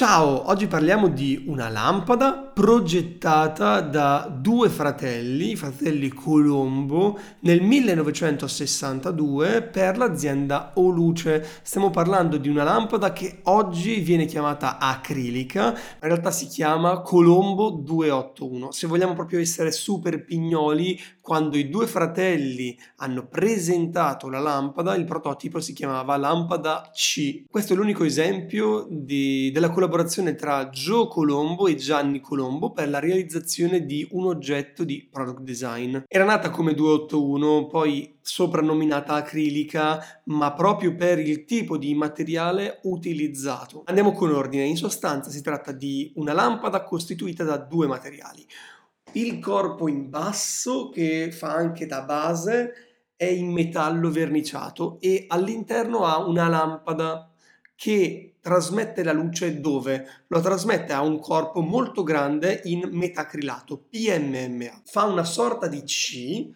Ciao, oggi parliamo di una lampada progettata da due fratelli, i fratelli Colombo, nel 1962 per l'azienda Oluce. Stiamo parlando di una lampada che oggi viene chiamata acrilica, in realtà si chiama Colombo 281. Se vogliamo proprio essere super pignoli, quando i due fratelli hanno presentato la lampada, il prototipo si chiamava lampada C. Questo è l'unico esempio di, della collaborazione tra Joe Colombo e Gianni Colombo per la realizzazione di un oggetto di product design. Era nata come 281, poi soprannominata acrilica, ma proprio per il tipo di materiale utilizzato. Andiamo con ordine, in sostanza si tratta di una lampada costituita da due materiali. Il corpo in basso che fa anche da base è in metallo verniciato e all'interno ha una lampada che trasmette la luce dove? Lo trasmette a un corpo molto grande in metacrilato, PMMA. Fa una sorta di C,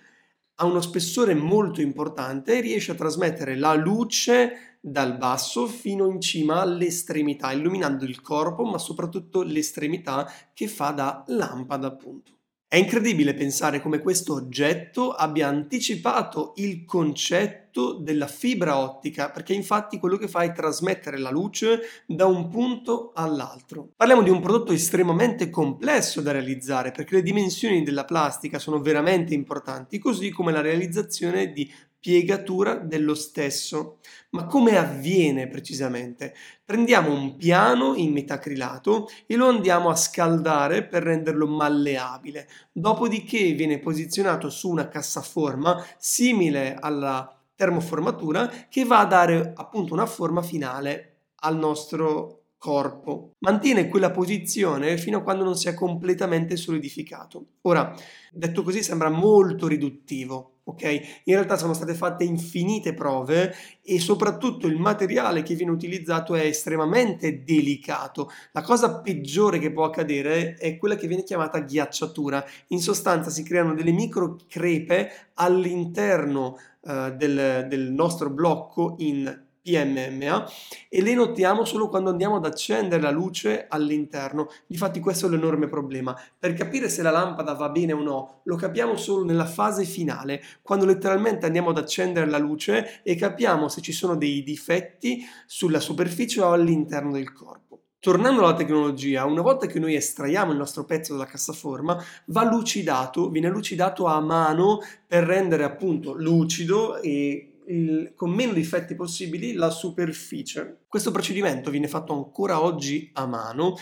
ha uno spessore molto importante e riesce a trasmettere la luce dal basso fino in cima all'estremità, illuminando il corpo, ma soprattutto l'estremità che fa da lampada, appunto. È incredibile pensare come questo oggetto abbia anticipato il concetto della fibra ottica, perché infatti quello che fa è trasmettere la luce da un punto all'altro. Parliamo di un prodotto estremamente complesso da realizzare, perché le dimensioni della plastica sono veramente importanti, così come la realizzazione di piegatura dello stesso. Ma come avviene precisamente? Prendiamo un piano in metacrilato e lo andiamo a scaldare per renderlo malleabile. Dopodiché viene posizionato su una cassaforma simile alla termoformatura che va a dare appunto una forma finale al nostro corpo. Mantiene quella posizione fino a quando non si è completamente solidificato. Ora, detto così sembra molto riduttivo, ok? In realtà sono state fatte infinite prove e soprattutto il materiale che viene utilizzato è estremamente delicato. La cosa peggiore che può accadere è quella che viene chiamata ghiacciatura. In sostanza si creano delle micro crepe all'interno uh, del, del nostro blocco in PMMA e le notiamo solo quando andiamo ad accendere la luce all'interno. Difatti questo è l'enorme problema. Per capire se la lampada va bene o no, lo capiamo solo nella fase finale, quando letteralmente andiamo ad accendere la luce e capiamo se ci sono dei difetti sulla superficie o all'interno del corpo. Tornando alla tecnologia, una volta che noi estraiamo il nostro pezzo dalla cassaforma, va lucidato, viene lucidato a mano per rendere appunto lucido e il, con meno difetti possibili la superficie. Questo procedimento viene fatto ancora oggi a mano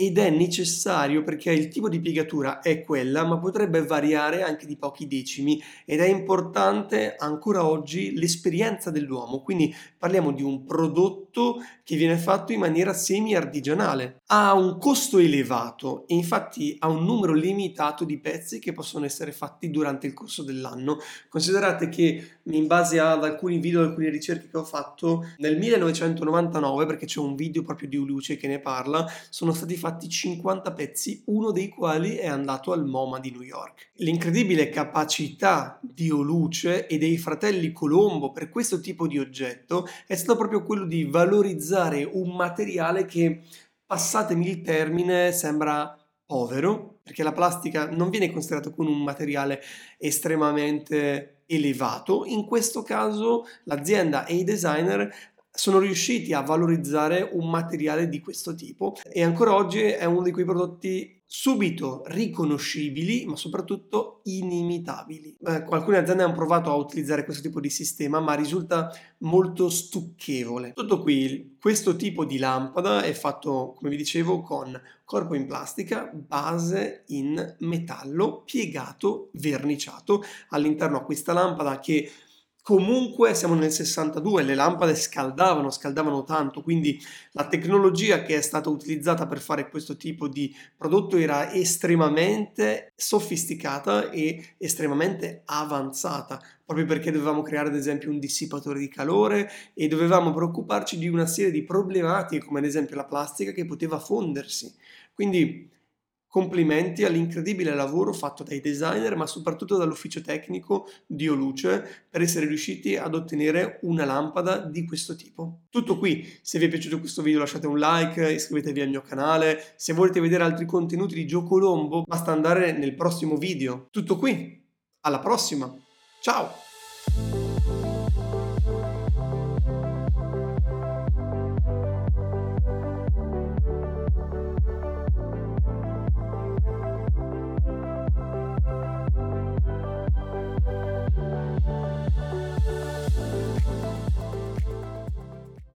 ed è necessario perché il tipo di piegatura è quella, ma potrebbe variare anche di pochi decimi ed è importante ancora oggi l'esperienza dell'uomo, quindi parliamo di un prodotto che viene fatto in maniera semi-artigianale. Ha un costo elevato e infatti ha un numero limitato di pezzi che possono essere fatti durante il corso dell'anno. Considerate che in base ad alcuni video, alcune ricerche che ho fatto, nel 1999, perché c'è un video proprio di Uluce che ne parla, sono stati fatti 50 pezzi, uno dei quali è andato al MoMA di New York. L'incredibile capacità di Oluce e dei fratelli Colombo per questo tipo di oggetto è stato proprio quello di valorizzare un materiale che, passatemi il termine, sembra povero, perché la plastica non viene considerata come un materiale estremamente elevato. In questo caso l'azienda e i designer sono riusciti a valorizzare un materiale di questo tipo e ancora oggi è uno di quei prodotti subito riconoscibili ma soprattutto inimitabili. Eh, alcune aziende hanno provato a utilizzare questo tipo di sistema ma risulta molto stucchevole. Tutto qui, questo tipo di lampada è fatto come vi dicevo con corpo in plastica, base in metallo piegato, verniciato. All'interno a questa lampada che Comunque siamo nel 62, le lampade scaldavano, scaldavano tanto, quindi la tecnologia che è stata utilizzata per fare questo tipo di prodotto era estremamente sofisticata e estremamente avanzata, proprio perché dovevamo creare ad esempio un dissipatore di calore e dovevamo preoccuparci di una serie di problematiche come ad esempio la plastica che poteva fondersi. Quindi Complimenti all'incredibile lavoro fatto dai designer, ma soprattutto dall'ufficio tecnico di Oluce per essere riusciti ad ottenere una lampada di questo tipo. Tutto qui, se vi è piaciuto questo video lasciate un like, iscrivetevi al mio canale, se volete vedere altri contenuti di Gio Colombo basta andare nel prossimo video. Tutto qui, alla prossima, ciao!